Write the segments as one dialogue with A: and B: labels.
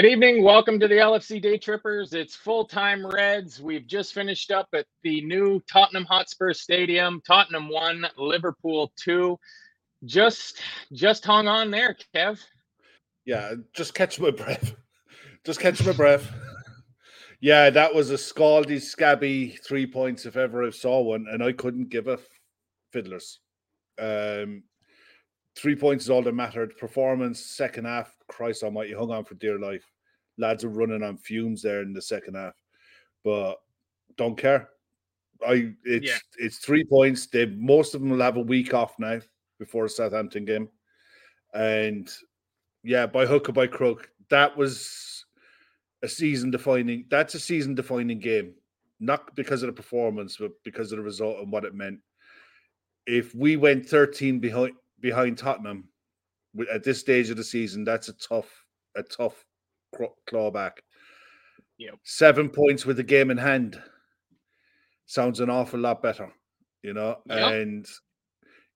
A: Good evening. Welcome to the LFC Day Trippers. It's full time Reds. We've just finished up at the new Tottenham Hotspur Stadium. Tottenham one, Liverpool two. Just just hung on there, Kev.
B: Yeah, just catch my breath. Just catch my breath. Yeah, that was a scaldy, scabby three points if ever I saw one, and I couldn't give a fiddlers. Um, three points is all that mattered. Performance, second half, Christ Almighty, hung on for dear life. Lads are running on fumes there in the second half, but don't care. I it's
A: Yeah.
B: it's three points. They most of them will have a week off now before the Southampton game, and yeah, by hook or by crook, that was a season defining. That's a season defining game, not because of the performance, but because of the result and what it meant. If we went thirteen behind behind Tottenham at this stage of the season, that's a tough a tough clawback.
A: Yep.
B: Seven points with the game in hand sounds an awful lot better, you know,
A: Yep.
B: and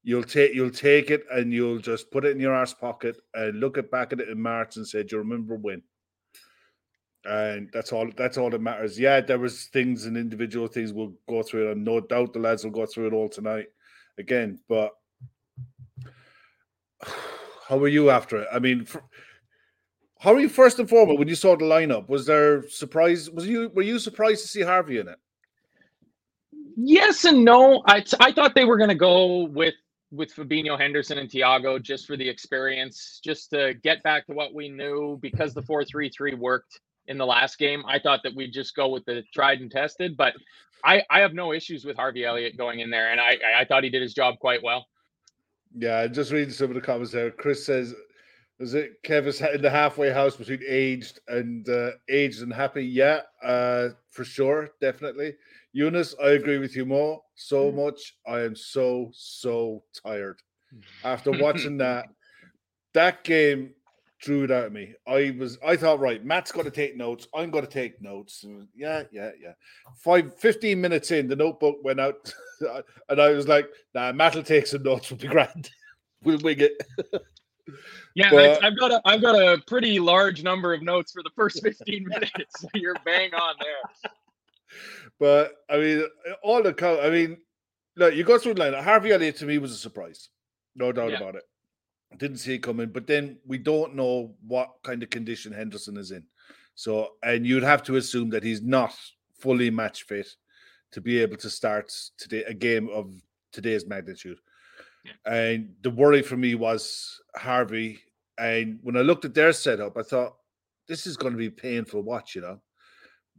B: you'll take you'll take it and you'll just put it in your arse pocket and look it back at it in March and say, Do you remember when? And that's all that's all that matters. Yeah, there was things and individual things we'll go through it, and no doubt the lads will go through it all tonight again. But how were you after it? I mean, fr- how were you first and foremost when you saw the lineup? Was there surprise? Was you were you surprised to see Harvey in it?
A: Yes and no. I I thought they were going to go with with Fabinho, Henderson, and Thiago just for the experience, just to get back to what we knew because the four three three worked in the last game. I thought that we'd just go with the tried and tested, but I I have no issues with Harvey Elliott going in there, and I- I thought he did his job quite well.
B: Yeah, I'm just reading some of the comments there. Chris says, "Is it Kev is in the halfway house between aged and uh, aged and happy?" Yeah, uh, for sure, definitely. Eunice, I agree with you more so much. I am so so tired after watching that. That game drew it out of me. I was, I thought, right, Matt's got to take notes. I'm going to take notes. Yeah, yeah, yeah. Five, 15 minutes in, the notebook went out, and I was like, nah, Matt will take some notes. We'll be grand. we'll wing it.
A: Yeah,
B: But-
A: I've got a I've got a pretty large number of notes for the first 15 minutes. So you're bang on there.
B: But I mean, all the co- I mean, look, you go through the line. Harvey Elliott to me was a surprise, no doubt
A: Yeah.
B: about it. Didn't see it coming, but then we don't know what kind of condition Henderson is in. So, and you'd have to assume that he's not fully match fit to be able to start today a game of today's magnitude. And the worry for me was Harvey. And when I looked at their setup, I thought this is going to be painful watch. You know,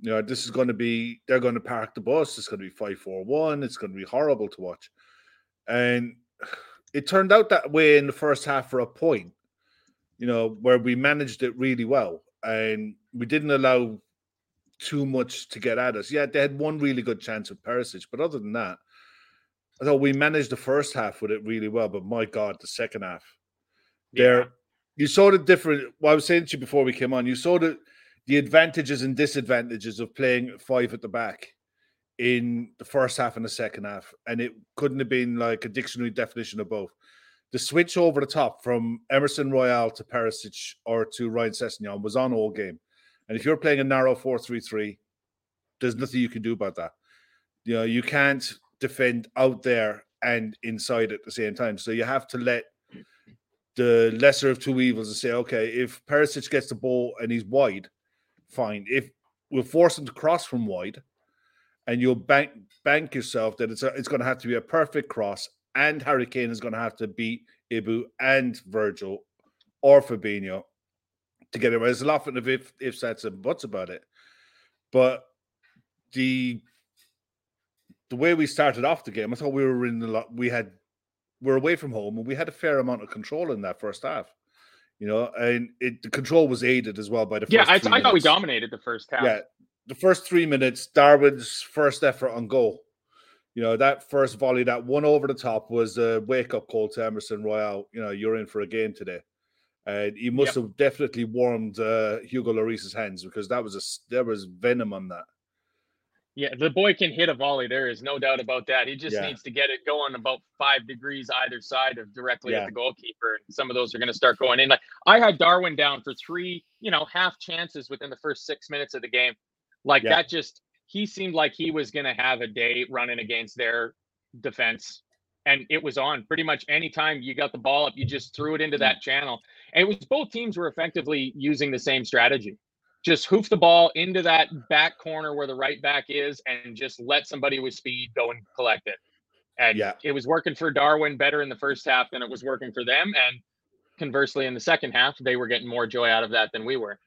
B: you know, this is going to be they're going to park the bus. It's going to be five four one. It's going to be horrible to watch, and it turned out that way in the first half for a point. you know, where we managed it really well and we didn't allow too much to get at us. Yeah, they had one really good chance with Perisic, but other than that, I thought we managed the first half with it really well. But my God, the second half,
A: Yeah.
B: there you saw the different. What I was saying to you before we came on, you saw the the advantages and disadvantages of playing five at the back in the first half and the second half, and it couldn't have been like a dictionary definition of both. The switch over the top from Emerson Royal to Perisic or to Ryan Sessegnon was on all game. And if you're playing a narrow 4 3 3, there's nothing you can do about that. You know, you can't defend out there and inside at the same time. So you have to let the lesser of two evils and say, okay, if Perisic gets the ball and he's wide, fine. If we'll force him to cross from wide, and you'll bank bank yourself that it's a, it's going to have to be a perfect cross, and Harry Kane is going to have to beat Ibou and Virgil or Fabinho to get it. There's a lot of if ifs, that's and buts about it, but the the way we started off the game, I thought we were in the lot. We had we we're away from home, and we had a fair amount of control in that first half. You know, and it the control was aided as well by the
A: Yeah, I, I thought we dominated the first half.
B: Yeah, the first three minutes, Darwin's first effort on goal. You know, that first volley, that one over the top was a wake up call to Emerson Royal. You know, you're in for a game today. And he must
A: Yep.
B: have definitely warmed uh, Hugo Lloris's hands because that was a there was venom on that.
A: Yeah, the boy can hit a volley. There is no doubt about that. He just
B: Yeah.
A: needs to get it going about five degrees either side of directly
B: Yeah.
A: at the goalkeeper. And some of those are going to start going in. Like I had Darwin down for three, you know, half chances within the first six minutes of the game. Like
B: Yeah.
A: that just he seemed like he was going to have a day running against their defense. And it was on pretty much anytime you got the ball up, you just threw it into hmm. that channel. And it was both teams were effectively using the same strategy just hoof the ball into that back corner where the right back is and just let somebody with speed go and collect it. And
B: Yeah.
A: it was working for Darwin better in the first half than it was working for them. And conversely, in the second half, they were getting more joy out of that than we were.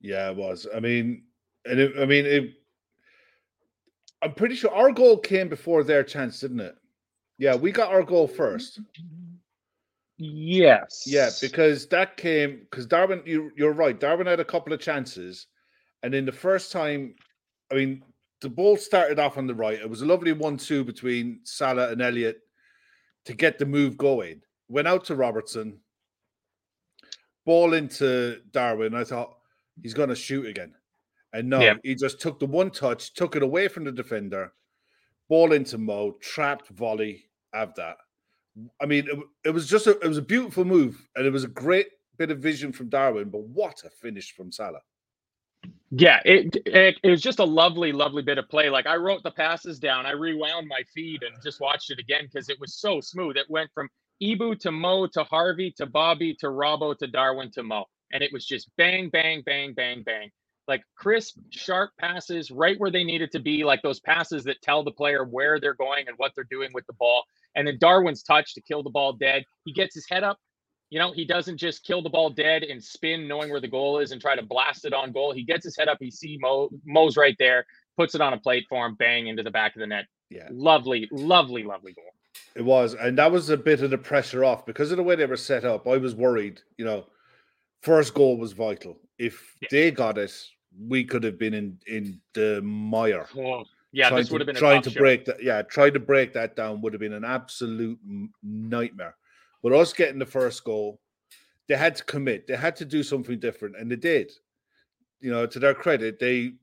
B: Yeah, it was. I mean, and it, I mean, it, I'm pretty sure our goal came before their chance, didn't it? Yeah, we got our goal first.
A: Yes.
B: Yeah, because that came because Darwin, you you're right. Darwin had a couple of chances, and in the first time, I mean, the ball started off on the right. It was a lovely one-two between Salah and Elliott to get the move going. Went out to Robertson, ball into Darwin. I thought he's going to shoot again, and no,
A: Yeah.
B: he just took the one touch, took it away from the defender, ball into Mo, trapped volley. Have that. I mean, it, it was just a, it was a beautiful move, and it was a great bit of vision from Darwin. But what a finish from Salah!
A: Yeah, it, it it was just a lovely, lovely bit of play. Like I wrote the passes down, I rewound my feed and just watched it again because it was so smooth. It went from Ibou to Mo to Harvey to Bobby to Robbo to Darwin to Mo, and it was just bang, bang, bang, bang, bang. Like crisp, sharp passes right where they needed to be, like those passes that tell the player where they're going and what they're doing with the ball. And then Darwin's touch to kill the ball dead. He gets his head up, you know, he doesn't just kill the ball dead and spin knowing where the goal is and try to blast it on goal. He gets his head up. He see Mo, Mo's right there, puts it on a plate for him, bang into the back of the net.
B: Yeah,
A: Lovely, lovely, lovely goal.
B: it was, and that was a bit of the pressure off because of the way they were set up. I was worried. You know, first goal was vital. If
A: Yeah.
B: they got it, we could have been in in the mire.
A: Oh, yeah,
B: trying
A: this
B: to,
A: would have been a
B: trying to
A: show.
B: break that. Yeah, trying to break that down would have been an absolute nightmare. But us getting the first goal, they had to commit. They had to do something different, and they did. You know, to their credit, they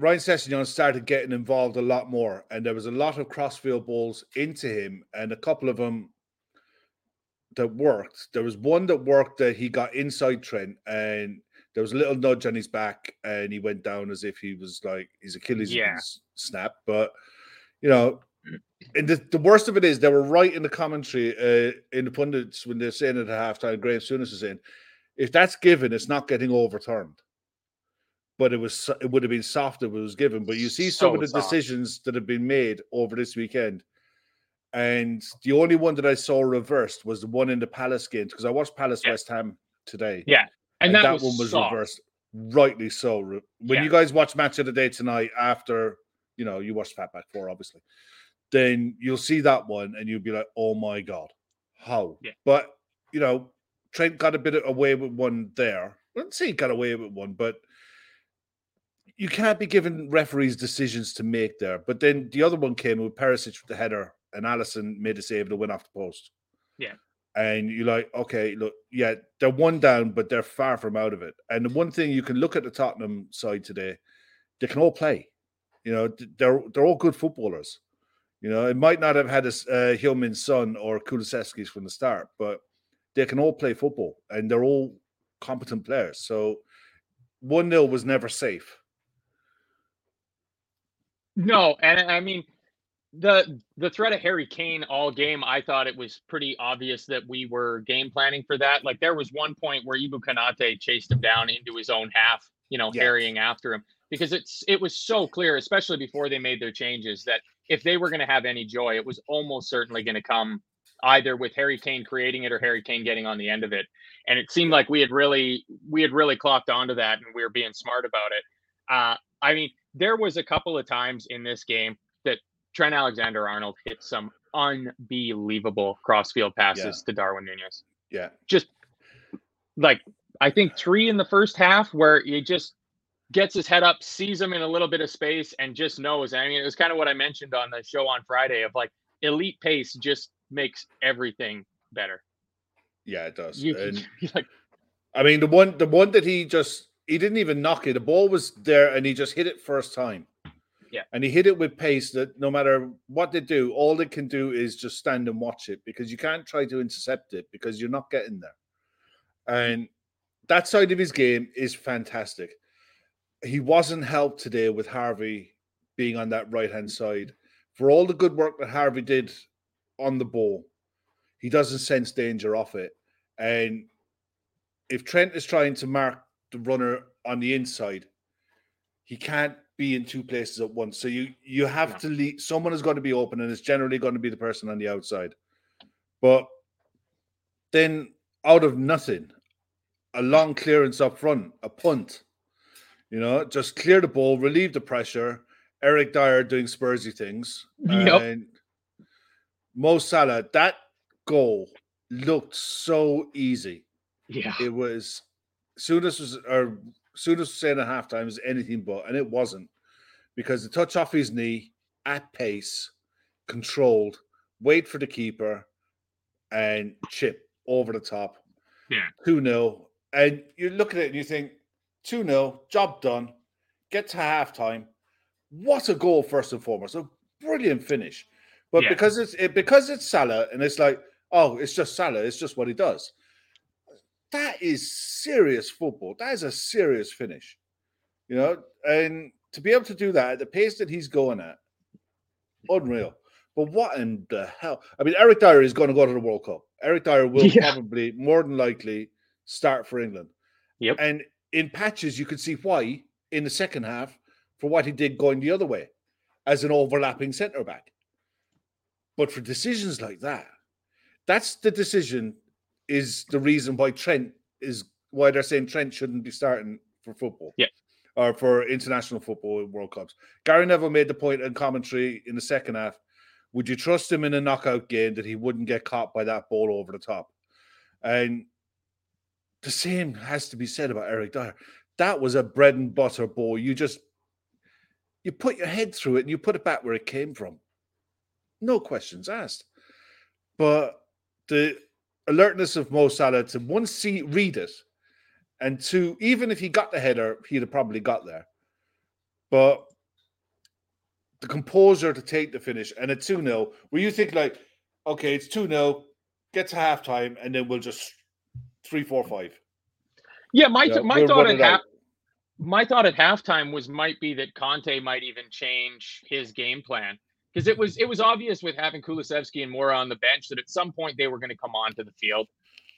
B: Ryan Sessegnon started getting involved a lot more, and there was a lot of crossfield balls into him, and a couple of them that worked. There was one that worked that he got inside Trent, and there was a little nudge on his back, and he went down as if he was like his Achilles
A: Yeah.
B: been s- snapped. But you know, and the, the worst of it is they were right in the commentary uh, in the pundits when they're saying at halftime. Graham Souness is saying, if that's given, it's not getting overturned. But it was it would have been soft if it was given. But you see some of the
A: soft.
B: decisions that have been made over this weekend. And the only one that I saw reversed was the one in the Palace game because I watched Palace
A: Yeah.
B: West Ham today.
A: Yeah, and, that, was
B: one was
A: soft.
B: reversed, rightly so. When
A: Yeah.
B: you guys watch Match of the Day tonight, after you know you watched Fatback Four, obviously, then you'll see that one and you'll be like, "Oh my god, how?"
A: Yeah.
B: But you know, Trent got a bit away with one there. Let's say he got away with one, but you can't be giving referees decisions to make there. But then the other one came with Perisic with the header, and Alisson made a save to win off the post.
A: Yeah.
B: And you're like, okay, look, yeah, they're one down, but they're far from out of it. And the one thing you can look at the Tottenham side today, they can all play. You know, they're they're all good footballers. You know, it might not have had a uh, Son or Kulusevski's from the start, but they can all play football and they're all competent players. So 1 0 was never safe.
A: No, and I mean the the threat of Harry Kane all game, I thought it was pretty obvious that we were game planning for that. Like there was one point where Ibou Konate chased him down into his own half, you know, yeah. harrying after him because it's it was so clear, especially before they made their changes, that if they were going to have any joy, it was almost certainly going to come either with Harry Kane creating it or Harry Kane getting on the end of it. And it seemed like we had really we had really clocked onto that and we were being smart about it. Uh, I mean, there was a couple of times in this game Trent Alexander Arnold hit some unbelievable crossfield passes yeah. to Darwin Nunez.
B: Yeah.
A: Just like I think three in the first half where he just gets his head up, sees him in a little bit of space, and just knows. I mean, it was kind of what I mentioned on the show on Friday of like elite pace just makes everything better.
B: Yeah, it does. You, and, like, I mean, the one the one that he just he didn't even knock it. The ball was there and he just hit it first time.
A: Yeah.
B: And he hit it with pace that no matter what they do, all they can do is just stand and watch it because you can't try to intercept it because you're not getting there. And that side of his game is fantastic. He wasn't helped today with Harvey being on that right hand mm-hmm. side. For all the good work that Harvey did on the ball, he doesn't sense danger off it. And if Trent is trying to mark the runner on the inside. He can't be in two places at once. So you you have no. to leave. Someone is going to be open, and it's generally going to be the person on the outside. But then, out of nothing, a long clearance up front, a punt. You know, just clear the ball, relieve the pressure. Eric Dier doing Spursy things.
A: Yep. And
B: Mo Salah, that goal looked so easy.
A: Yeah.
B: It was Souness was or Souness was saying at halftime is anything but, and it wasn't because the touch off his knee at pace, controlled, wait for the keeper, and chip over the top.
A: Yeah.
B: 2 0. And you look at it and you think, 2 0, job done. Get to halftime. What a goal, first and foremost. A brilliant finish. But yeah. because it's it, because it's Salah and it's like, oh, it's just Salah, it's just what he does that is serious football. That is a serious finish, you know. And to be able to do that at the pace that he's going at, unreal. But what in the hell? I mean, Eric Dier is going to go to the World Cup. Eric Dier will yeah. probably, more than likely, start for England.
A: Yep.
B: And in patches, you could see why in the second half for what he did going the other way as an overlapping centre back. But for decisions like that, that's the decision is the reason why Trent is why they're saying Trent shouldn't be starting for football.
A: Yeah.
B: Or for international football World Cups. Gary Neville made the point in commentary in the second half. Would you trust him in a knockout game that he wouldn't get caught by that ball over the top? And the same has to be said about Eric Dier. That was a bread and butter ball. You just you put your head through it and you put it back where it came from. No questions asked. But the alertness of Mo Salah to one see read it, and two, even if he got the header, he'd have probably got there. But the composure to take the finish and a 2 0, where you think like, okay, it's 2 0, get to halftime, and then we'll just three, four, five.
A: Yeah, my th- my thought at half my thought at halftime was might be that Conte might even change his game plan because it was it was obvious with having Kulusevski and Moura on the bench that at some point they were going to come onto the field.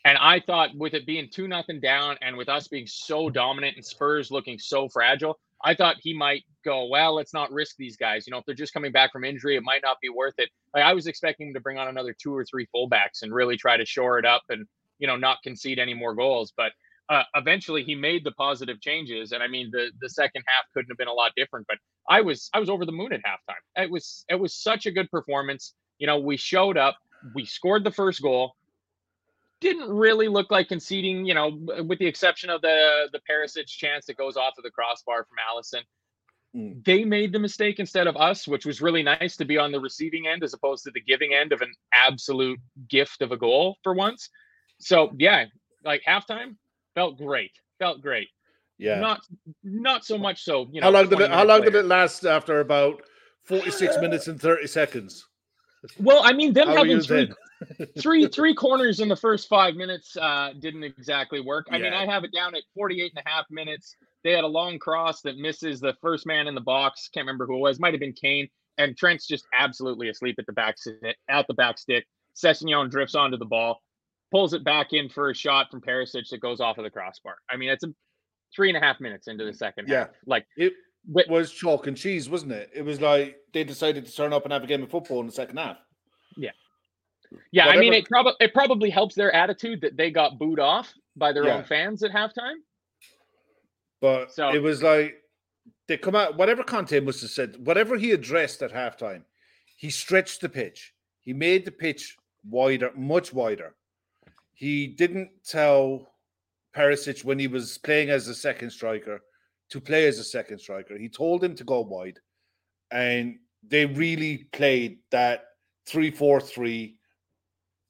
A: And I thought with it being two nothing down and with us being so dominant and Spurs looking so fragile, I thought he might go, well, let's not risk these guys. You know, if they're just coming back from injury, it might not be worth it. Like I was expecting him to bring on another two or three fullbacks and really try to shore it up and, you know, not concede any more goals. But uh, eventually he made the positive changes. And I mean, the the second half couldn't have been a lot different. But I was I was over the moon at halftime. It was it was such a good performance. You know, we showed up, we scored the first goal. didn't really look like conceding, you know, with the exception of the the Perisic chance that goes off of the crossbar from Alisson. Mm. They made the mistake instead of us, which was really nice to be on the receiving end as opposed to the giving end of an absolute gift of a goal for once. So yeah, like halftime felt great. Felt great.
B: Yeah.
A: Not not so much so. You know,
B: how long did it how long did it last after about 46 minutes and 30 seconds?
A: Well, I mean, them having three, three three corners in the first five minutes uh, didn't exactly work. I yeah. mean, I have it down at 48 and a half minutes. They had a long cross that misses the first man in the box. Can't remember who it was. Might have been Kane. And Trent's just absolutely asleep at the back at the back stick. Sessegnon drifts onto the ball, pulls it back in for a shot from Perisic that goes off of the crossbar. I mean, it's a three and a half minutes into the second
B: yeah.
A: half. Like
B: it was chalk and cheese, wasn't it? It was like they decided to turn up and have a game of football in the second half.
A: Yeah. Yeah, Whatever. I mean it probably it probably helps their attitude that they got booed off by their yeah. own fans at halftime.
B: But so, it was like they come out whatever Conte must have said, whatever he addressed at halftime, he stretched the pitch. He made the pitch wider, much wider. He didn't tell Perisic when he was playing as a second striker to play as a second striker. He told him to go wide, and they really played that three-four-three,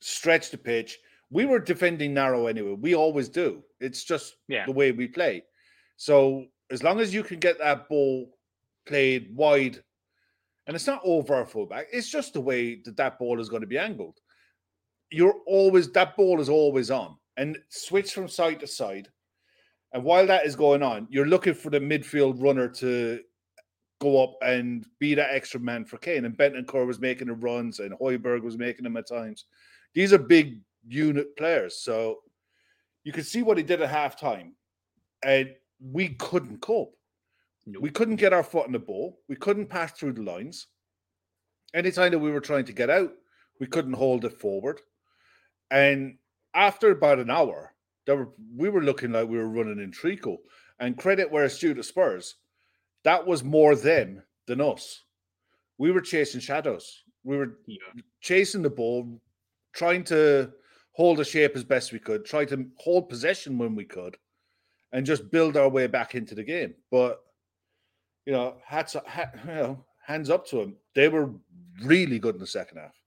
B: stretch the pitch. We were defending narrow anyway. We always do. It's just yeah. the way we play. So as long as you can get that ball played wide, and it's not over our fullback, it's just the way that that ball is going to be angled. You're always that ball is always on and switch from side to side. And while that is going on, you're looking for the midfield runner to go up and be that extra man for Kane. And Bentancur was making the runs, and Højbjerg was making them at times. These are big unit players, so you could see what he did at halftime, and we couldn't cope. We couldn't get our foot in the ball. We couldn't pass through the lines. Anytime that we were trying to get out, we couldn't hold it forward. And after about an hour, were, we were looking like we were running in treacle. And credit where it's due to Spurs, that was more them than us. We were chasing shadows. We were yeah. chasing the ball, trying to hold a shape as best we could, try to hold possession when we could, and just build our way back into the game. But you know, hats hat, you know, hands up to them. They were really good in the second half.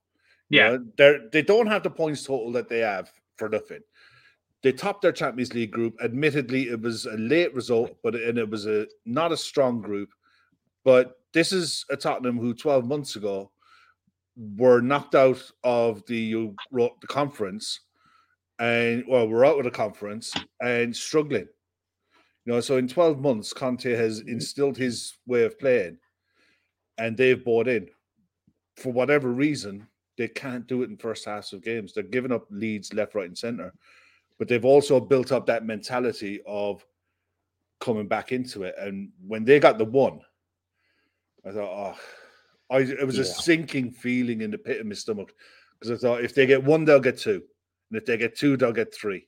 A: Yeah,
B: you know, they they don't have the points total that they have for nothing. They topped their Champions League group. Admittedly, it was a late result, but and it was a not a strong group. But this is a Tottenham who 12 months ago were knocked out of the the conference, and well, we're out of the conference and struggling. You know, so in 12 months, Conte has mm-hmm. instilled his way of playing, and they've bought in. For whatever reason, they can't do it in first halves of games. They're giving up leads left, right, and center. But they've also built up that mentality of coming back into it. And when they got the one, I thought, oh, I, it was yeah. a sinking feeling in the pit of my stomach because I thought if they get one, they'll get two, and if they get two, they'll get three.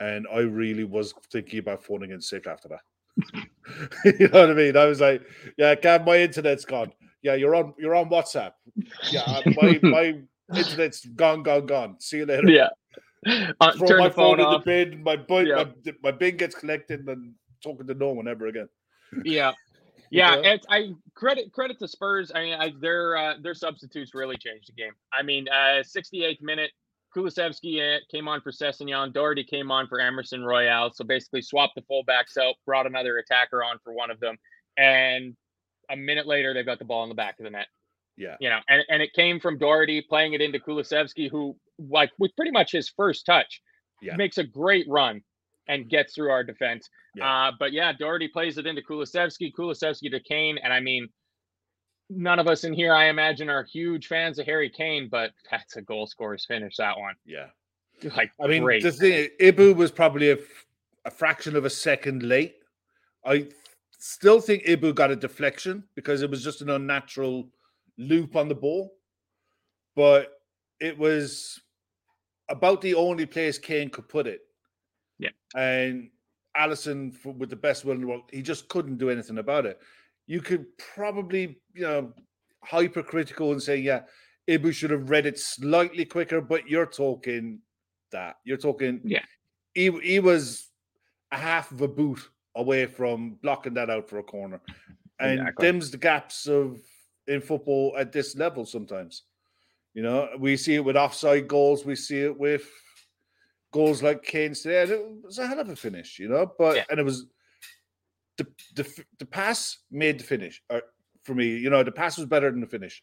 B: and I really was thinking about phoning in sick after that. you know what I mean? I was like, "Yeah, Gav, my internet's gone. Yeah, you're on you're on WhatsApp. Yeah, uh, my my internet's gone, gone, gone. See you later.
A: Yeah,
B: uh, Throw turn my the phone, phone in the bin. My, bin, yeah. my my bin gets collected, and talking to no one ever again.
A: Yeah, yeah. It's, I credit credit to Spurs. I mean, I, their uh, their substitutes really changed the game. I mean, uh, 68th minute, Kulusevski eh, came on for Sessegnon. Doherty came on for Emerson Royal. So basically swapped the fullbacks out, brought another attacker on for one of them. And a minute later, they've got the ball in the back of the net.
B: Yeah.
A: You know, and, and it came from Doherty playing it into Kulusevski, who, like, with pretty much his first touch, yeah. makes a great run and gets through our defense. Yeah. Uh, but yeah, Doherty plays it into Kulusevski, Kulusevski to Kane. And I mean, none of us in here, I imagine, are huge fans of Harry Kane, but that's a goal scorer's finish. That one.
B: Yeah.
A: Like,
B: I mean,
A: great.
B: the thing, Ibou was probably a, fraction of a second late. I still think Ibou got a deflection because it was just an unnatural loop on the ball, but it was about the only place Kane could put it.
A: Yeah.
B: And Alisson, for, with the best will in the world, he just couldn't do anything about it. You could probably, you know, hypercritical and say, yeah, Ibou should have read it slightly quicker, but you're talking that. You're talking,
A: Yeah.
B: He, he was a half of a boot away from blocking that out for a corner. And
A: Exactly.
B: them's the gaps of in football at this level sometimes. You know, we see it with offside goals, we see it with goals like Kane's today. And it was a hell of a finish, you know. But
A: Yeah.
B: and it was the the the pass made the finish or for me. You know, the pass was better than the finish.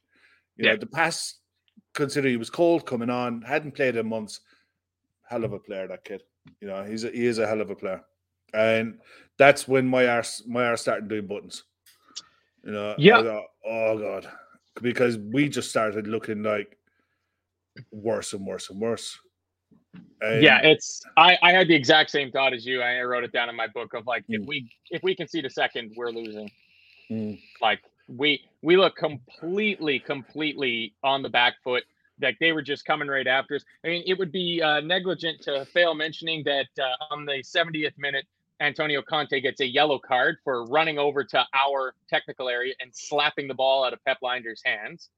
B: You
A: Yeah.
B: know, the pass, considering he was cold coming on, hadn't played in months. Hell of a player, that kid. You know, he's a, he is a hell of a player, and that's when my arse my arse started doing buttons. You know, I
A: Yeah.
B: thought, oh god, because we just started looking like worse and worse and worse. And
A: yeah, it's I, I had the exact same thought as you. I wrote it down in my book of like if
B: Mm.
A: we if we concede a second, we're losing.
B: Mm.
A: Like we we look completely completely on the back foot. Like they were just coming right after us. I mean, it would be uh, negligent to fail mentioning that uh, on the 70th minute, Antonio Conte gets a yellow card for running over to our technical area and slapping the ball out of Pep Lijnders' hands.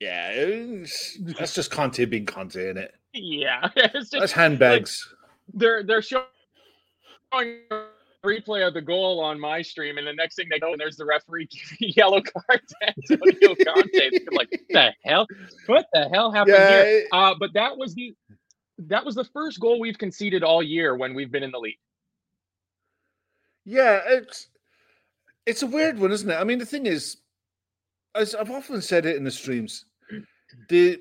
B: yeah, it's- that's just Conte being Conte in it.
A: Yeah, it's just
B: That's handbags.
A: they're they're showing a replay of the goal on my stream, and the next thing they go, and there's the referee giving yellow card to Antonio Conte. Like, what the hell? What the hell happened
B: Yeah,
A: here?
B: it-
A: Uh, but that was the that was the first goal we've conceded all year when we've been in the league.
B: Yeah, it's it's a weird one, isn't it? I mean, the thing is, as I've often said it in the streams, the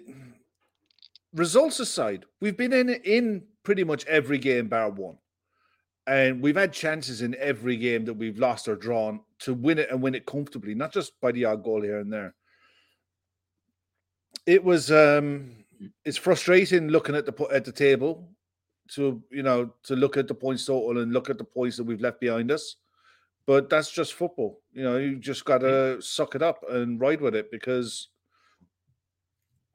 B: results aside, we've been in in pretty much every game bar one, and we've had chances in every game that we've lost or drawn to win it and win it comfortably, not just by the odd goal here and there. It was um it's frustrating looking at the at the table to you know to look at the points total and look at the points that we've left behind us. But that's just football. You know, you just got to suck it up and ride with it because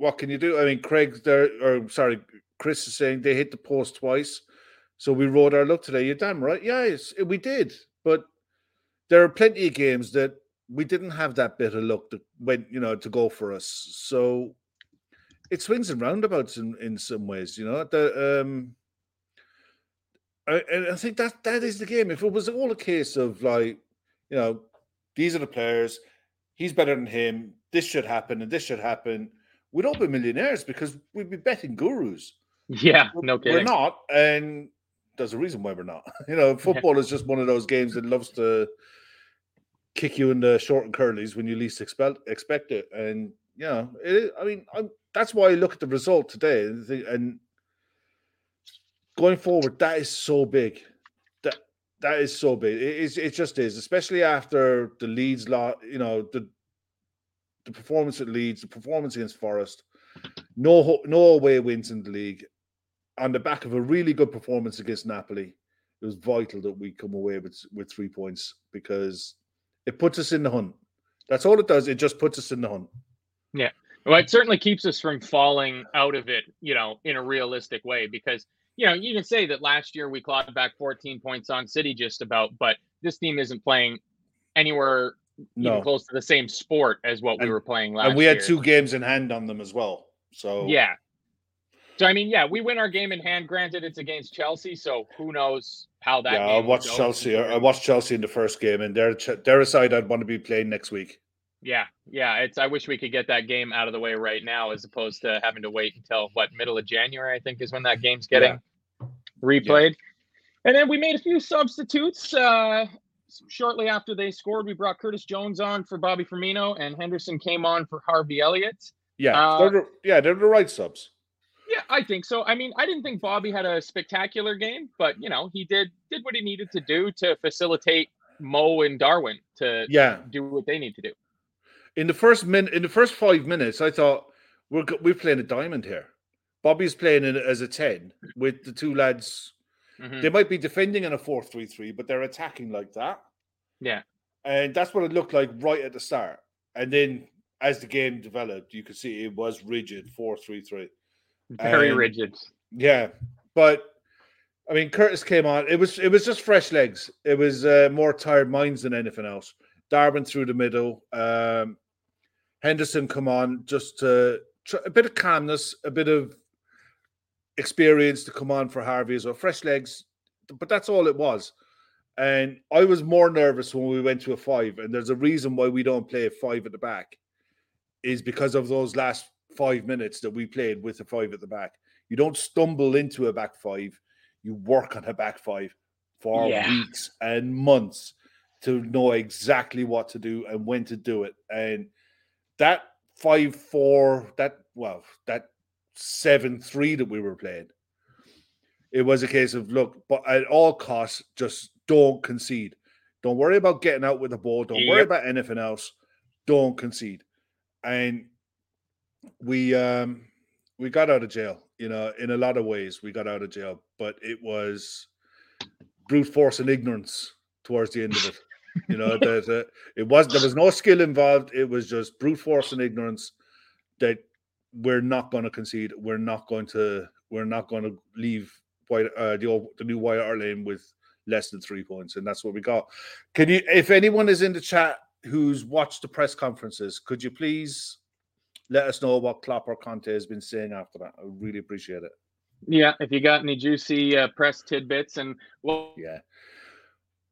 B: what can you do? I mean, Craig there, or sorry, Chris is saying they hit the post twice, so we rode our luck today. You're damn right. Yeah, we did, but there are plenty of games that we didn't have that bit of luck that went, you know, to go for us. So it swings and roundabouts in in some ways. You know, the um. I, and I think that that is the game. If it was all a case of like, you know, these are the players, he's better than him. This should happen and this should happen. We'd all be millionaires because we'd be betting gurus.
A: Yeah, no kidding.
B: We're not, and there's a reason why we're not. You know, football is just one of those games that loves to kick you in the short and curlies when you least expect expect it. And you know, it is, I mean, I'm, that's why I look at the result today and, think, and going forward, that is so big. That that is so big. It is. It just is, especially after the Leeds lot. You know the the performance at Leeds, the performance against Forest. No no away wins in the league. On the back of a really good performance against Napoli, it was vital that we come away with with three points because it puts us in the hunt. That's all it does. It just puts us in the hunt. Yeah.
A: Well, it certainly keeps us from falling out of it, you know, in a realistic way. Because you know, you can say that last year we clawed back 14 points on City, just about, but this team isn't playing anywhere even
B: No.
A: close to the same sport as what we were playing last.
B: And we had
A: year.
B: two games in hand on them as well. So
A: Yeah. So I mean, yeah, we win our game in hand. Granted, it's against Chelsea, so who knows how that.
B: yeah, I watched. Chelsea. I watched Chelsea in the first game, and they're they're a side I'd want to be playing next week.
A: Yeah, yeah. It's. I wish we could get that game out of the way right now, as opposed to having to wait until what middle of January. I think is when that game's getting replayed. And then we made a few substitutes. Uh, shortly after they scored, we brought Curtis Jones on for Bobby Firmino, and Henderson came on for Harvey Elliott.
B: Yeah,
A: Uh,
B: they're the, yeah, they're the right subs.
A: Yeah, I think so. I mean, I didn't think Bobby had a spectacular game, but you know, he did did what he needed to do to facilitate Mo and Darwin to
B: Yeah,
A: do what they need to do.
B: in the first minute, in the first five minutes, I thought we're we're playing a diamond here. Bobby's playing it as a 10 with the two lads.
A: Mhm.
B: They might be defending in a 4 3 3, but they're attacking like that.
A: Yeah.
B: And that's what it looked like right at the start. And then as the game developed, you could see it was rigid 4 3 3.
A: Very
B: And-
A: rigid.
B: Yeah. But I mean, Curtis came on. It was it was just fresh legs. It was uh, more tired minds than anything else. Darwin through the middle. Um, Henderson come on just to a bit of calmness, a bit of experience to come on for Harvey as well. Fresh legs, but that's all it was. And I was more nervous when we went to a five. And there's a reason why we don't play a five at the back, is because of those last five minutes that we played with a five at the back. You don't stumble into a back five, you work on a back five for
A: Yeah.
B: weeks and months to know exactly what to do and when to do it. And that five four, that well, that seven three that we were playing, it was a case of look, but at all costs, just don't concede. Don't worry about getting out with the ball. Don't worry about anything else. Don't concede. And we um we got out of jail, you know, in a lot of ways we got out of jail, but it was brute force and ignorance towards the end of it. You know, a, it was there was no skill involved. It was just brute force and ignorance that we're not going to concede. We're not going to. We're not going to leave White uh, the old, the new White Hart Lane with less than three points, and that's what we got. Can you, if anyone is in the chat who's watched the press conferences, could you please let us know what Klopp or Conte has been saying after that? I really appreciate it.
A: Yeah, if you got any juicy uh, press tidbits and well,
B: Yeah.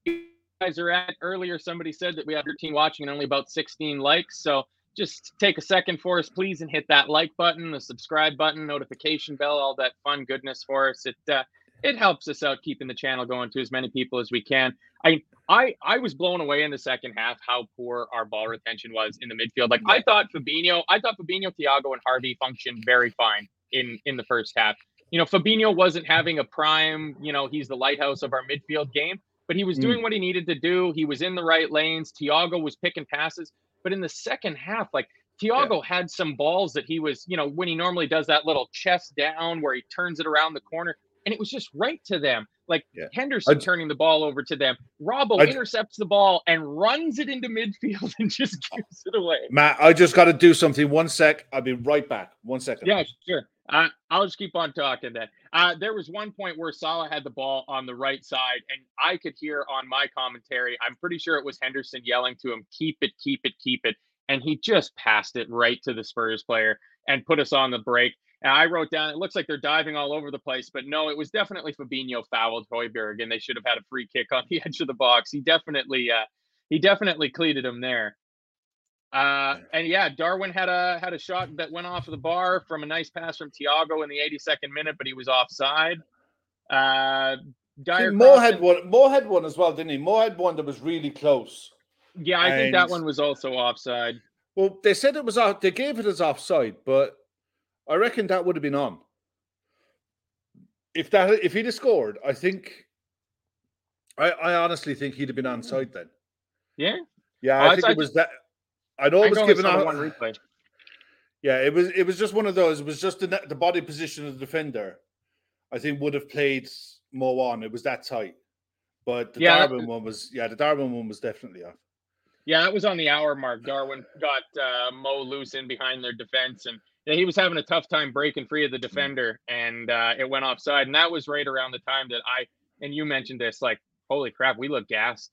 A: you guys are at earlier, somebody said that we have 13 watching and only about 16 likes. So just take a second for us, please, and hit that like button, the subscribe button, notification bell, all that fun goodness for us. It uh, it helps us out keeping the channel going to as many people as we can. I I I was blown away in the second half how poor our ball retention was in the midfield. Like I thought Fabinho, I thought Fabinho, Thiago, and Harvey functioned very fine in in the first half. You know, Fabinho wasn't having a prime. You know, he's the lighthouse of our midfield game, but he was
B: Mm.
A: doing what he needed to do. He was in the right lanes. Thiago was picking passes, but in the second half, like. Thiago had some balls that he was, you know, when he normally does that little chest down where he turns it around the corner, and it was just right to them. Like
B: Yeah.
A: Henderson
B: I'd-
A: turning the ball over to them. Robbo
B: I'd-
A: intercepts the ball and runs it into midfield and just gives it away.
B: Matt, I just got to do something. One sec. I'll be right back. One second.
A: Yeah, sure. Uh, I'll just keep on talking then. Uh, there was one point where Salah had the ball on the right side, and I could hear on my commentary, I'm pretty sure it was Henderson yelling to him, keep it, keep it, keep it. And he just passed it right to the Spurs player and put us on the break. And I wrote down, it looks like they're diving all over the place, but no, it was definitely Fabinho fouled Højbjerg, and they should have had a free kick on the edge of the box. He definitely, uh, he definitely cleated him there. Uh, and yeah, Darwin had a had a shot that went off of the bar from a nice pass from Thiago in the 82nd minute, but he was offside. Uh, Dier
B: See, Mo had one. Mo had one as well, didn't he? Mo had one that was really close.
A: Yeah, I think that one was also offside.
B: Well, they said it was off. They gave it as offside, but I reckon that would have been on. If that if he'd have scored, I think. I, I honestly think he'd have been onside then.
A: Yeah,
B: Yeah, I
A: I
B: think it was that. I'd always given out.
A: one replay.
B: Yeah, it was it was just one of those. It was just the the body position of the defender. I think would have played Mo on. It was that tight. But the
A: Yeah, that-
B: Darwin one was yeah, the Darwin one was definitely off.
A: Yeah, that was on the hour mark. Darwin got uh, Mo loose in behind their defense, and yeah, he was having a tough time breaking free of the defender, and uh, it went offside. And that was right around the time that I and you mentioned this. Like, holy crap, we look gassed.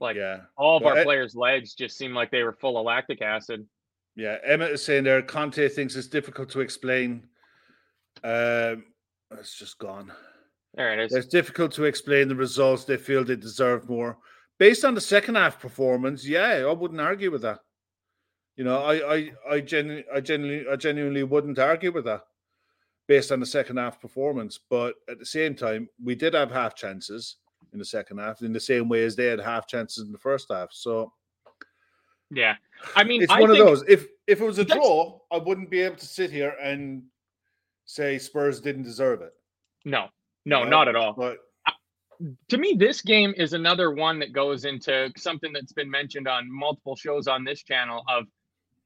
A: Like
B: Yeah.
A: all of
B: Well,
A: our
B: eh,
A: players' legs just seemed like they were full of lactic acid.
B: Yeah, Emmett is saying there. Conte thinks it's difficult to explain. Um, it's just gone.
A: There it is.
B: It's difficult to explain the results. They feel they deserve more based on the second half performance. Yeah, I wouldn't argue with that. You know, I, I, I genuinely, I genuinely, I genuinely wouldn't argue with that based on the second half performance. But at the same time, we did have half chances in the second half, in the same way as they had half chances in the first half. So
A: Yeah, I mean,
B: it's
A: I
B: one of those. If if it was a draw, I wouldn't be able to sit here and say Spurs didn't deserve it.
A: No, no, not at all.
B: But
A: to me, this game is another one that goes into something that's been mentioned on multiple shows on this channel of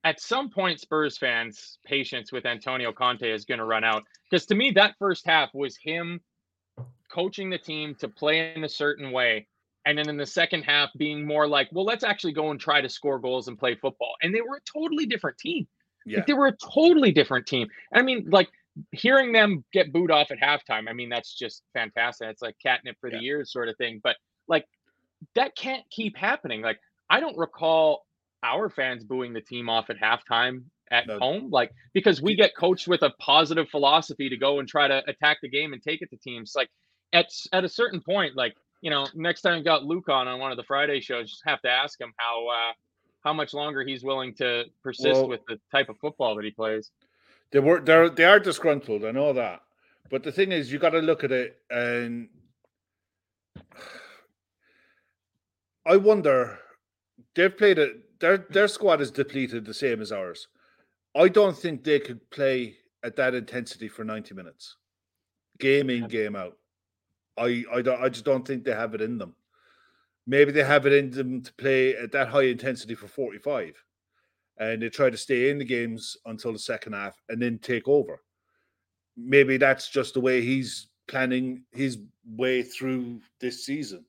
A: at some point, Spurs fans' patience with Antonio Conte is going to run out. Because to me, that first half was him coaching the team to play in a certain way. And then in the second half, being more like, well, let's actually go and try to score goals and play football. And they were a totally different team.
B: Yeah.
A: Like, they were a totally different team. I mean, like hearing them get booed off at halftime, I mean, that's just fantastic. It's like catnip for
B: Yeah.
A: the years sort of thing. But like that can't keep happening. Like I don't recall our fans booing the team off at halftime at
B: No.
A: home, like because we get coached with a positive philosophy to go and try to attack the game and take it to teams. Like at at a certain point, like you know, next time you got Luke on on one of the Friday shows, just have to ask him how uh, how much longer he's willing to persist
B: Well-
A: with the type of football that he plays.
B: They were they're they are disgruntled. I know that, but the thing is, you got to look at it, and I wonder they've played it. Their their squad is depleted the same as ours. I don't think they could play at that intensity for ninety minutes, game in game out. I I don't I just don't think they have it in them. Maybe they have it in them to play at that high intensity for forty five and they try to stay in the games until the second half and then take over. Maybe that's just the way he's planning his way through this season.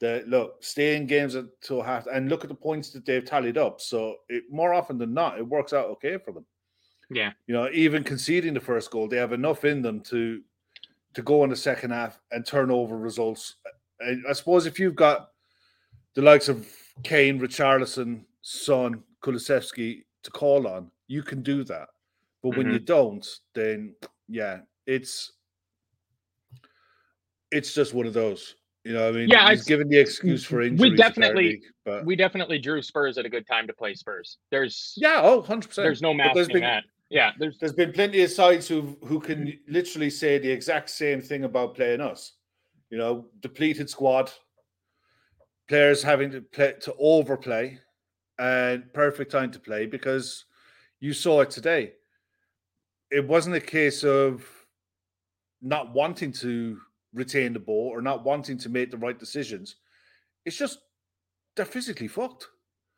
B: That look, stay in games until half and look at the points that they've tallied up. So it more often than not, it works out okay for them.
A: Yeah.
B: You know, even conceding the first goal, they have enough in them to to go in the second half and turn over results. And I suppose if you've got the likes of Kane, Richarlison, Son, Kulusevski to call on, you can do that. But when mm-hmm. you don't, then yeah, it's it's just one of those. You know, I mean,
A: Yeah,
B: he's
A: I-
B: given the excuse for injuries.
A: We
B: definitely- but
A: We definitely drew Spurs at a good time to play Spurs. There's
B: yeah, oh, 100 percent.
A: there's no masking that. Yeah, there's
B: There's been plenty of sides who who can literally say the exact same thing about playing us. You know, depleted squad, players having to play to overplay, and perfect time to play because you saw it today. It wasn't a case of not wanting to retain the ball or not wanting to make the right decisions. It's just they're physically fucked.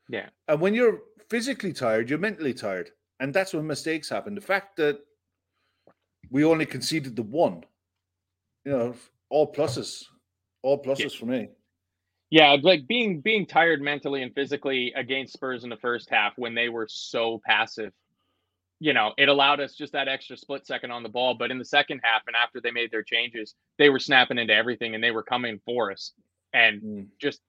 A: yeah.
B: And when you're physically tired, you're mentally tired. And that's when mistakes happen. The fact that we only conceded the one, you know, all pluses. All pluses for me.
A: Yeah, like being being tired mentally and physically against Spurs in the first half when they were so passive. You know, it allowed us just that extra split second on the ball. But in the second half, and after they made their changes, they were snapping into everything and they were coming for us. And
B: Mm.
A: just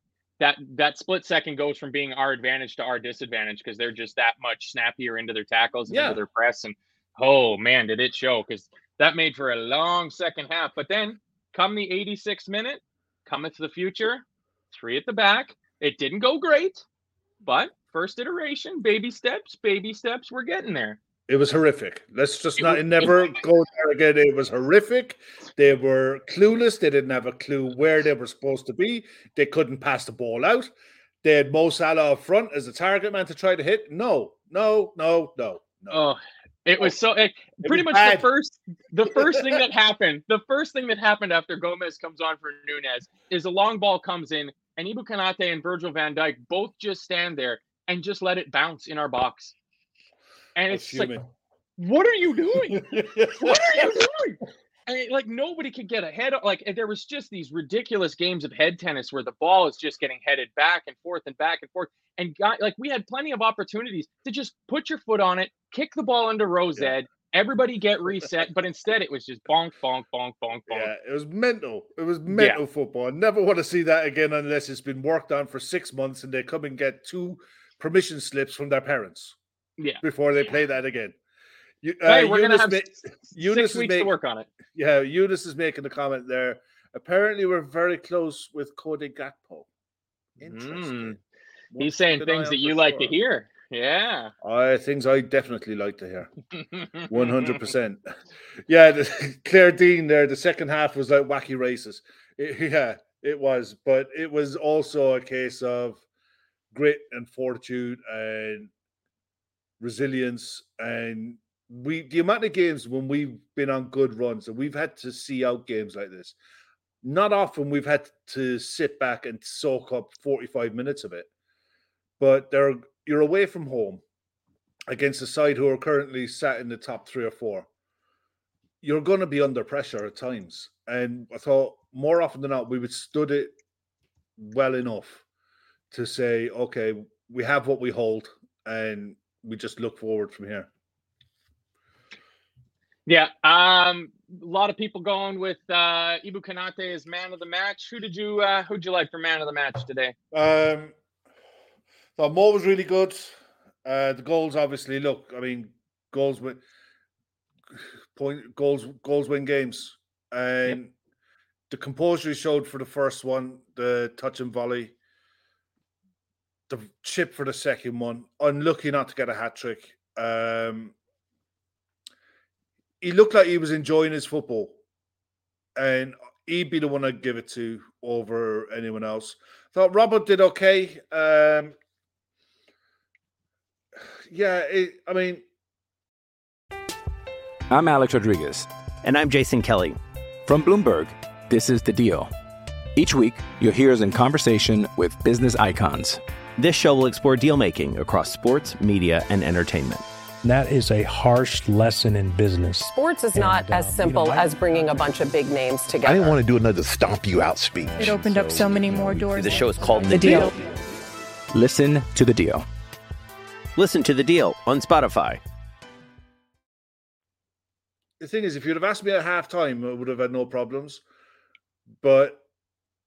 A: that that split second goes from being our advantage to our disadvantage because they're just that much snappier into their tackles and
B: Yeah.
A: into their press. And oh man, did it show? Because that made for a long second half. But then come the 86th minute, coming to the future, three at the back. It didn't go great, but first iteration, baby steps, baby steps. We're getting there.
B: It was horrific. Let's just
A: It
B: not
A: was-
B: never go there again. It was horrific. They were clueless. They didn't have a clue where they were supposed to be. They couldn't pass the ball out. They had Mo Salah up front as a target man to try to hit. No, no, no, no, no.
A: Oh, it was so. It, pretty
B: was
A: much the first, the first thing that happened, the first thing that happened after Gomez comes on for Nunez is a long ball comes in, and Ibou Konate and Virgil Van Dijk both just stand there and just let it bounce in our box. And it's
B: was
A: like, what are you doing? what are you doing? Like nobody could get ahead. of- Like there was just these ridiculous games of head tennis where the ball is just getting headed back and forth and back and forth. And got like we had plenty of opportunities to just put your foot on it, kick the ball into Rose
B: Yeah.
A: Ed, everybody get reset. but instead it was just bonk, bonk, bonk, bonk, bonk.
B: Yeah, it was mental. It was mental football. I never want to see that again unless it's been worked on for six months and they come and get two permission slips from their parents
A: Yeah.
B: before they play that again. You, uh,
A: Hey, we're gonna have
B: ma-
A: s-
B: Eunice is
A: six weeks to work on it.
B: yeah, Eunice is making a comment there. Apparently, we're very close with Cody Gakpo. Interesting. We'll
A: He's saying
B: keep an eye
A: things that
B: for
A: you like to hear. Yeah.
B: Uh, things I definitely like to hear. One hundred percent. Yeah, the, Claire Dean there. The second half was like wacky races. It- yeah, it was, but it was also a case of grit and fortitude and resilience. And we, the amount of games when we've been on good runs and we've had to see out games like this. Not often we've had to sit back and soak up forty-five minutes of it, but there you're away from home against a side who are currently sat in the top three or four, you're going to be under pressure at times. And I thought more often than not, we would stood it well enough to say, okay, we have what we hold, and we just look forward from here.
A: Yeah, um, a lot of people going with uh, Ibou Konate as man of the match. Who did you uh, who'd you like for man of the match today?
B: Um, thought Mo was really good. Uh, the goals, obviously, look, I mean, goals win point goals goals win games, and yep. the composure he showed for the first one, the touch and volley, the chip for the second one, unlucky not to get a hat trick. Um, he looked like he was enjoying his football, and he'd be the one I'd give it to over anyone else. Thought Robert did okay. Um, yeah, it, I mean,
C: I'm Alex Rodriguez,
D: and I'm Jason Kelly
C: from Bloomberg. This is the Deal. Each week, you'll hear us in conversation with business icons.
D: This show will explore deal making across sports, media, and entertainment
E: that is a harsh lesson in business.
F: Sports is and, not as um, simple you know, as bringing a bunch of big names together.
G: I didn't want to do another stomp you out speech.
H: It opened so, up so many more doors.
D: The show is called The, the deal. deal.
C: Listen to the deal.
D: Listen to the deal on Spotify.
B: The thing is, if you'd have asked me at halftime, I would have had no problems. But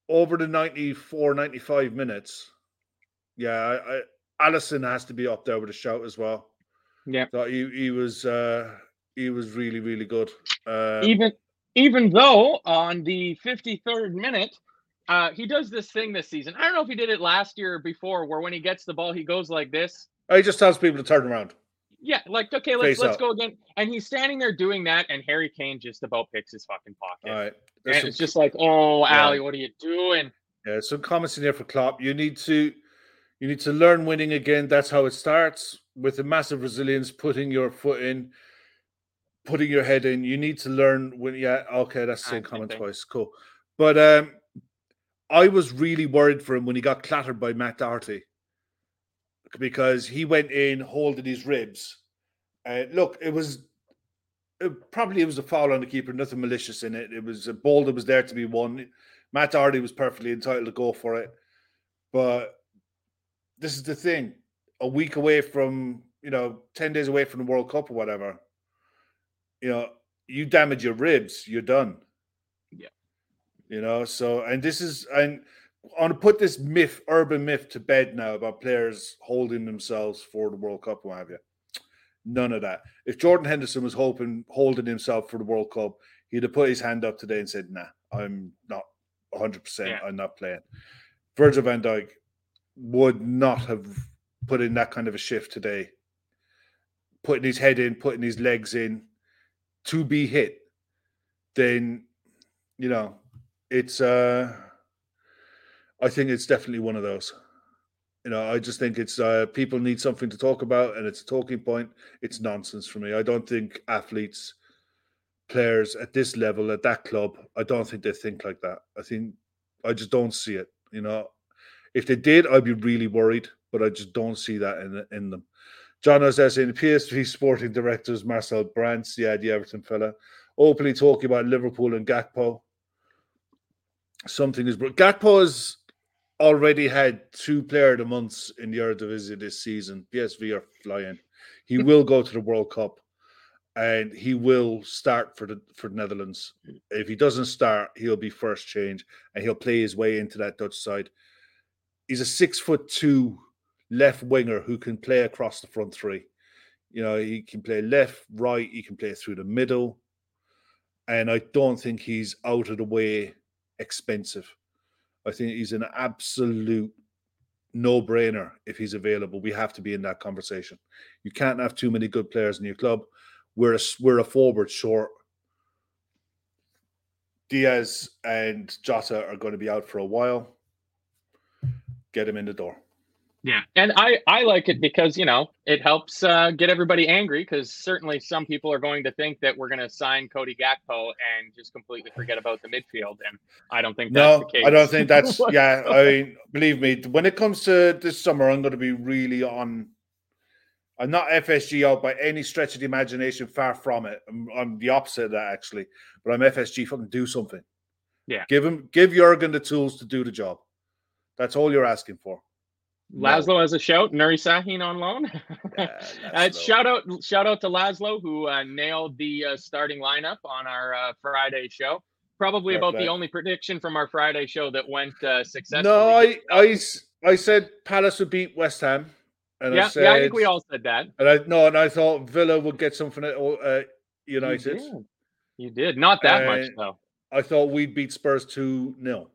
B: over the 94, 95 minutes, yeah, I, Alisson has to be up there with a shout as well.
A: Yeah,
B: so he he was uh, he was really really good.
A: Uh, even even though on the 53rd minute, uh, he does this thing this season. I don't know if he did it last year or before, where when he gets the ball, he goes like this.
B: He just tells people to turn around.
A: Yeah, like okay, let's Face let's go again. And he's standing there doing that, and Harry Kane just about picks his fucking pocket.
B: All right,
A: There's and some, it's just like, oh, yeah. Ali, what are you doing?
B: Yeah, some comments in there for Klopp. You need to you need to learn winning again. That's how it starts with a massive resilience, putting your foot in, putting your head in. You need to learn when. Yeah, okay, that's the same comment twice. Cool, but um, I was really worried for him when he got clattered by Matt Doherty because he went in holding his ribs. And uh, look, it was it, probably it was a foul on the keeper, nothing malicious in it. It was a ball that was there to be won. Matt Doherty was perfectly entitled to go for it, but this is the thing a week away from you know 10 days away from the world cup or whatever you know you damage your ribs you're done.
A: Yeah.
B: You know so and this is and I want to put this myth urban myth to bed now about players holding themselves for the world cup what have you. None of that. If jordan henderson was hoping holding himself for the world cup he'd have put his hand up today and said nah i'm not 100% yeah. i'm not playing virgil van dijk would not have put in that kind of a shift today, putting his head in, putting his legs in to be hit, then you know it's uh I think it's definitely one of those. You know, I just think it's uh people need something to talk about and it's a talking point. It's nonsense for me. I don't think athletes, players at this level, at that club, I don't think they think like that. I think I just don't see it. You know, if they did, I'd be really worried, but I just don't see that in in them. John there saying PSV sporting directors Marcel Brands, yeah, the Everton fella, openly talking about Liverpool and Gakpo. Something is Gakpo has already had two player of the months in the Eredivisie this season. PSV are flying. He will go to the World Cup and he will start for the for the Netherlands. If he doesn't start, he'll be first change and he'll play his way into that Dutch side he's a six foot two left winger who can play across the front three. You know, he can play left, right, he can play through the middle. And I don't think he's out of the way expensive. I think he's an absolute no brainer if he's available. We have to be in that conversation. You can't have too many good players in your club. We're a, we're a forward short. Diaz and Jota are going to be out for a while get him in the door.
A: Yeah, and I I like it because you know it helps uh, get everybody angry because certainly some people are going to think that we're going to sign Cody Gakpo and just completely forget about the midfield, and I don't think that's no,
B: I don't think that's yeah. I mean, believe me, when it comes to this summer, I'm going to be really on I'm not FSG out by any stretch of the imagination. Far from it. I'm, I'm the opposite of that actually. But I'm FSG. Fucking do something.
A: Yeah.
B: Give him, give Jurgen the tools to do the job. That's all you're asking for.
A: Laszlo has a shout. Nuri Sahin on loan.
B: Yeah,
A: uh, shout out, shout out to Laszlo who uh, nailed the uh, starting lineup on our uh, Friday show. Probably
B: Fair
A: about
B: play.
A: the only prediction from our Friday show that went uh, successfully.
B: No, i i said Palace would beat West Ham, and I said,
A: yeah, I think we all said that.
B: and I no, and I thought Villa would get something at uh, United.
A: You did. You did. Not that much though.
B: I thought we'd beat Spurs two 0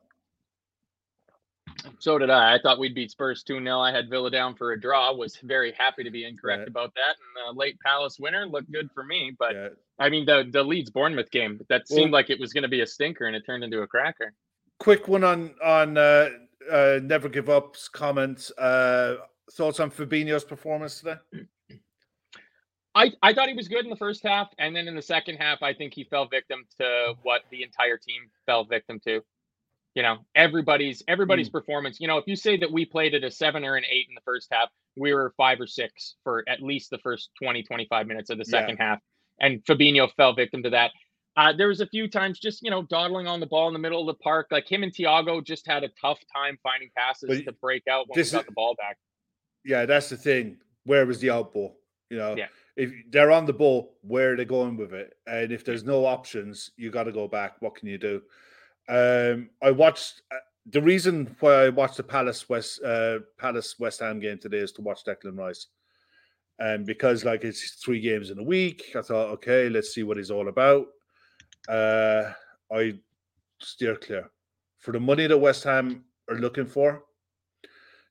A: So did I. I thought we'd beat Spurs 2 0. I had Villa down for a draw. Was very happy to be incorrect
B: Right.
A: about that. And the late Palace winner looked good for me. But
B: Yeah.
A: I mean, the, the Leeds Bournemouth game, that
B: Well-
A: seemed like it was going to be a stinker and it turned into a cracker.
B: Quick one on on uh, uh, Never Give Up's comments. Uh, thoughts on Fabinho's performance today?
A: I, I thought he was good in the first half. And then in the second half, I think he fell victim to what the entire team fell victim to. You know, everybody's everybody's performance. You know, if you say that we played at a seven or an eight in the first half, we were five or six for at least the first 20, 25 minutes of the
B: Yeah.
A: second half. And Fabinho fell victim to that. Uh, there was a few times just, you know, dawdling on the ball in the middle of the park. Like him and Thiago just had a tough time finding passes
B: But
A: to break out when we got
B: is-
A: the ball back.
B: Yeah, that's the thing. Where was the out ball? You know,
A: Yeah.
B: if they're on the ball, where are they going with it? And if there's no options, you got to go back. What can you do? Um, I watched uh, the reason why I watched the Palace West uh, Palace West Ham game today is to watch Declan Rice, and because like it's three games in a week, I thought, okay, let's see what he's all about. Uh, I steer clear for the money that West Ham are looking for.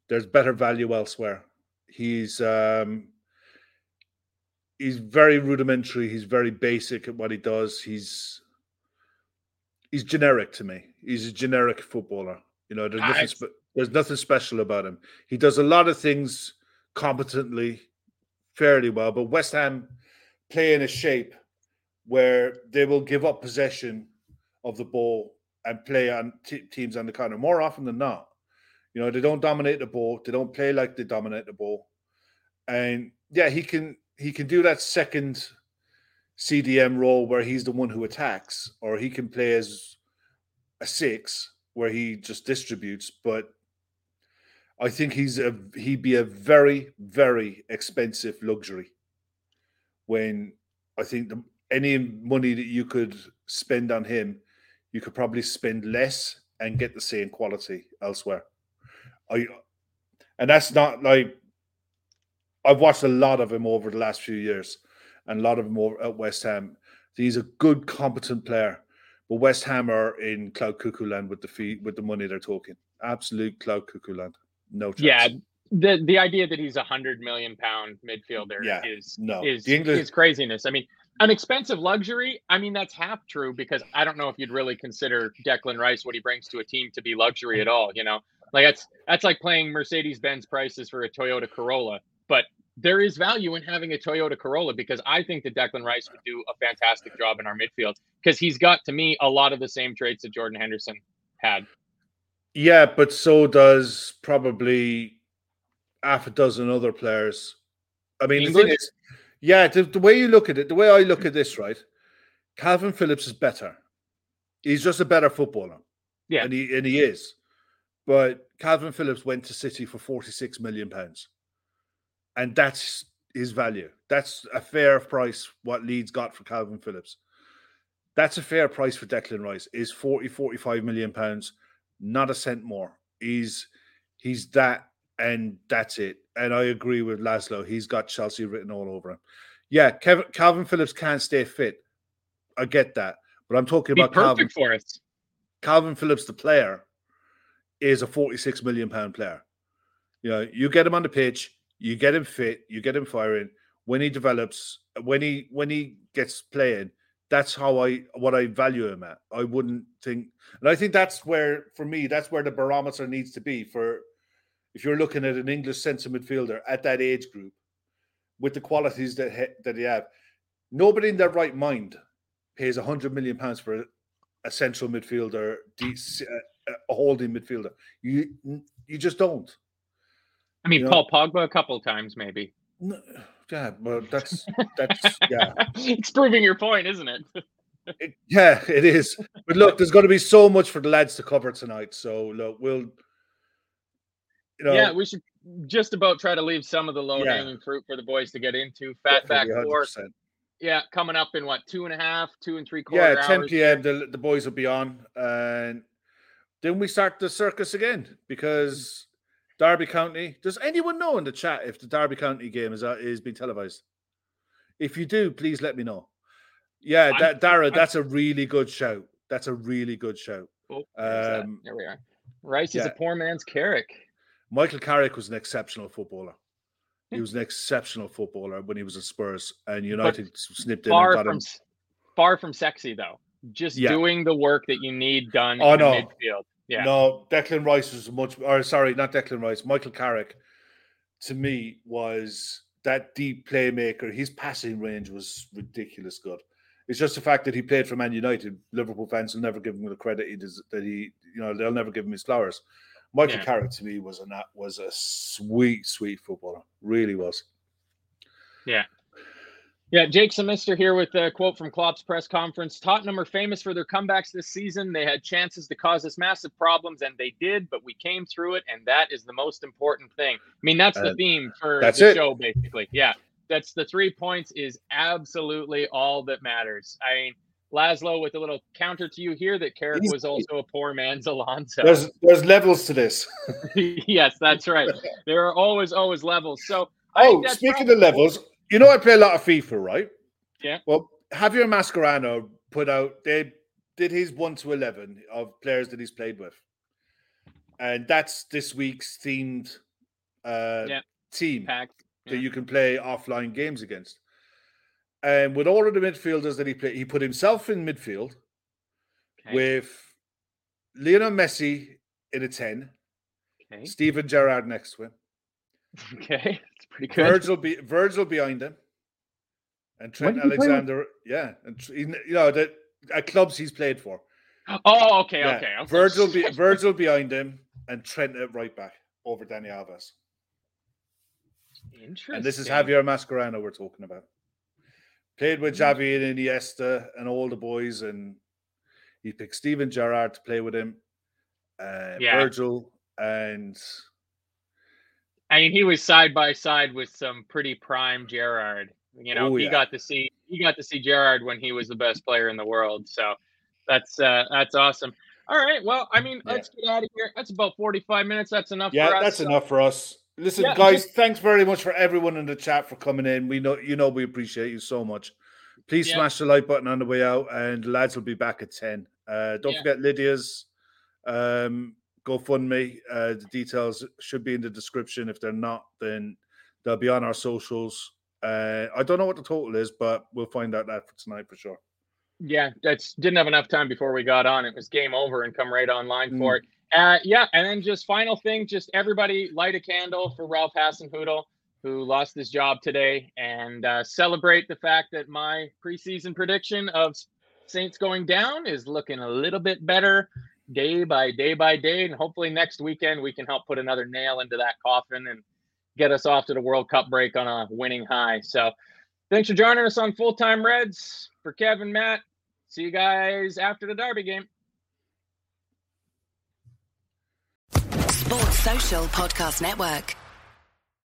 B: There's better value elsewhere. He's um, he's very rudimentary. He's very basic at what he does. He's he's generic to me. He's a generic footballer. You know, there's nothing spe- there's nothing special about him. He does a lot of things competently, fairly well. But West Ham play in a shape where they will give up possession of the ball and play on t- teams on the counter more often than not. You know, they don't dominate the ball. They don't play like they dominate the ball. And yeah, he can he can do that second CDM role where he's the one who attacks, or he can play as a six where he just distributes. But I think he's a he'd be a very very expensive luxury. When I think the, any money that you could spend on him, you could probably spend less and get the same quality elsewhere. I and that's not like I've watched a lot of him over the last few years, and a lot of them over at West Ham. He's a good, competent player, but West Ham are in cloud cuckoo land with the fee with the money they're talking. Absolute cloud cuckoo land. No chance.
A: Yeah, the the idea that he's a hundred million pound midfielder
B: Yeah,
A: is
B: no.
A: is
B: English-
A: is craziness. I mean, an expensive luxury. I mean, that's half true because I don't know if you'd really consider Declan Rice what he brings to a team to be luxury at all. You know, like that's that's like playing Mercedes Benz prices for a Toyota Corolla. But there is value in having a Toyota Corolla because I think that Declan Rice would do a fantastic job in our midfield because he's got to me a lot of the same traits that Jordan Henderson had.
B: Yeah, but so does probably half a dozen other players. I mean, the thing is, yeah, the, the way you look at it, the way I look at this, right? Kalvin Phillips is better. He's just a better footballer.
A: Yeah.
B: And he and he is. But Kalvin Phillips went to City for 46 million pounds. And that's his value. That's a fair price what Leeds got for Kalvin Phillips. That's a fair price for Declan Rice. Is 40 45 million pounds, not a cent more. He's he's that and that's it. And I agree with Laszlo. He's got Chelsea written all over him. Yeah, Kevin, Kalvin Phillips can't stay fit. I get that. But I'm talking
A: Be
B: about
A: Kalvin for us.
B: Kalvin Phillips, the player, is a 46 million pound player. You know, you get him on the pitch, you get him fit, you get him firing. When he develops, when he when he gets playing, that's how I what I value him at. I wouldn't think, and I think that's where for me, that's where the barometer needs to be for if you're looking at an English centre midfielder at that age group with the qualities that he, that he have. Nobody in their right mind pays a hundred million pounds for a, a central midfielder, a, holding midfielder. You you just don't.
A: I mean,
B: You know-
A: Paul Pogba a couple of times maybe.
B: No, yeah, well, that's that's yeah.
A: it's proving your point, isn't it?
B: it? Yeah, it is. But look, there's going to be so much for the lads to cover tonight. So look, we'll.
A: You know, yeah, we should just about try to leave some of the low hanging yeah. fruit for the boys to get into. Fat back four. Yeah, coming up in what two and a half, two and three quarter.
B: Yeah, 10 p.m. The, the boys will be on, and then we start the circus again because Derby County. Does anyone know in the chat if the Derby County game is uh, is being televised? If you do, please let me know. Yeah, that Dara, that's a really good shout. That's a really good shout.
A: Oh, um, there we are. Rice yeah. is a poor man's Carrick.
B: Michael Carrick was an exceptional footballer. He was an exceptional footballer when he was at Spurs, and United but snipped in and got
A: from,
B: him.
A: Far from sexy, though. Just yeah. doing the work that you need done oh, in no. midfield. Yeah.
B: No, Declan Rice was much, or sorry, not Declan Rice. Michael Carrick, to me, was that deep playmaker. His passing range was ridiculous good. It's just the fact that he played for Man United. Liverpool fans will never give him the credit he does, that he, you know, they'll never give him his flowers. Michael yeah. Carrick to me was a was a sweet, sweet footballer. Really was.
A: Yeah, yeah, Jake Semister here with a quote from Klopp's press conference. Tottenham are famous for their comebacks this season. They had chances to cause us massive problems, and they did, but we came through it, and that is the most important thing. I mean, that's the theme for the
B: it.
A: show, basically. Yeah, that's the three points is absolutely all that matters. I mean, Laszlo with a little counter to you here that Carrick was also a poor man's Alonso.
B: There's there's levels to this.
A: yes, that's right. There are always always levels. So
B: oh, speaking of levels, you know, I play a lot of FIFA, right?
A: Yeah.
B: Well, Javier Mascherano put out they did his one to eleven of players that he's played with, and that's this week's themed uh, yeah. team yeah. that you can play offline games against. And with all of the midfielders that he played, he put himself in midfield okay. with Lionel Messi in a ten, okay. Steven Gerrard next to him.
A: Okay. It's pretty good.
B: Virgil, be, Virgil behind him, and Trent Alexander. Yeah, and you know that at clubs he's played for.
A: Oh, okay, yeah. okay.
B: okay. Virgil, be, Virgil behind him, and Trent at right back over Dani Alves.
A: Interesting.
B: And this is Javier Mascherano we're talking about. Played with Xavi and Iniesta and all the boys, and he picked Steven Gerrard to play with him, uh, yeah. Virgil, and
A: I mean, he was side by side with some pretty prime Gerrard. You know, he got to see he got to see Gerrard when he was the best player in the world. So that's uh, that's awesome. All right. Well, I mean, yeah. let's get out of here. That's about 45 minutes. That's enough
B: yeah, that's so. enough for us. Listen, yeah, guys, just, thanks very much for everyone in the chat for coming in. We know you know we appreciate you so much. Please yeah. smash the like button on the way out, and lads will be back at 10. Uh, don't forget Lydia's um, GoFundMe. Uh, the details should be in the description. If they're not, then they'll be on our socials. Uh, I don't know what the total is, but we'll find out that for tonight for sure.
A: Yeah, that's didn't have enough time before we got on. It was game over and come right online mm. for it. Uh, yeah, and then just final thing, just everybody light a candle for Ralph Hasenhüttl, who lost his job today, and uh, celebrate the fact that my preseason prediction of Saints going down is looking a little bit better day by day by day. And hopefully next weekend we can help put another nail into that coffin and get us off to the World Cup break on a winning high. So thanks for joining us on Full Time Reds. For Kevin, Matt, see you guys after the Derby game.
I: Sports Social Podcast Network.